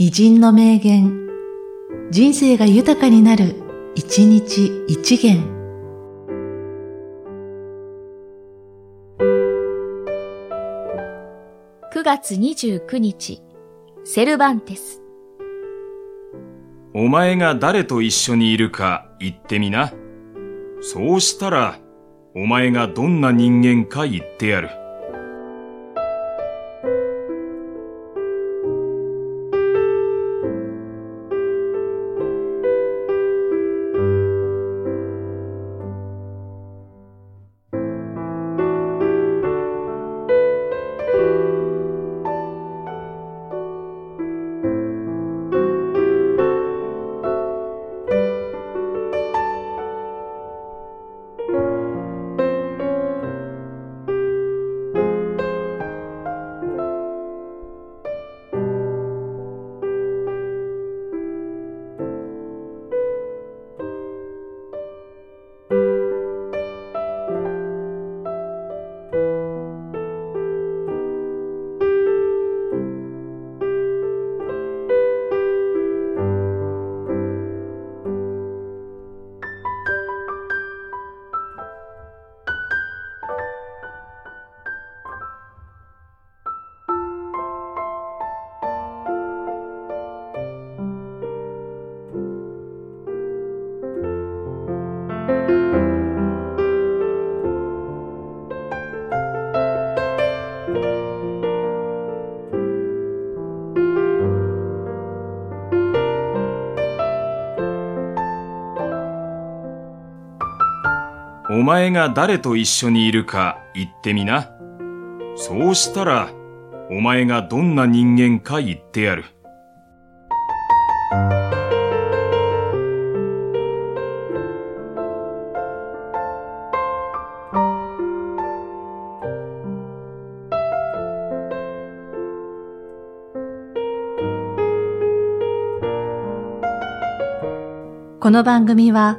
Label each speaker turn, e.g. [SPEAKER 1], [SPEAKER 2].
[SPEAKER 1] 偉人の名言、人生が豊かになる、一日一元。
[SPEAKER 2] 9月29日、セルバンテス。
[SPEAKER 3] お前が誰と一緒にいるか言ってみな。そうしたら、お前がどんな人間か言ってやる。お前が誰と一緒にいるか言ってみな。そうしたら、お前がどんな人間か言ってやる。
[SPEAKER 1] この番組は、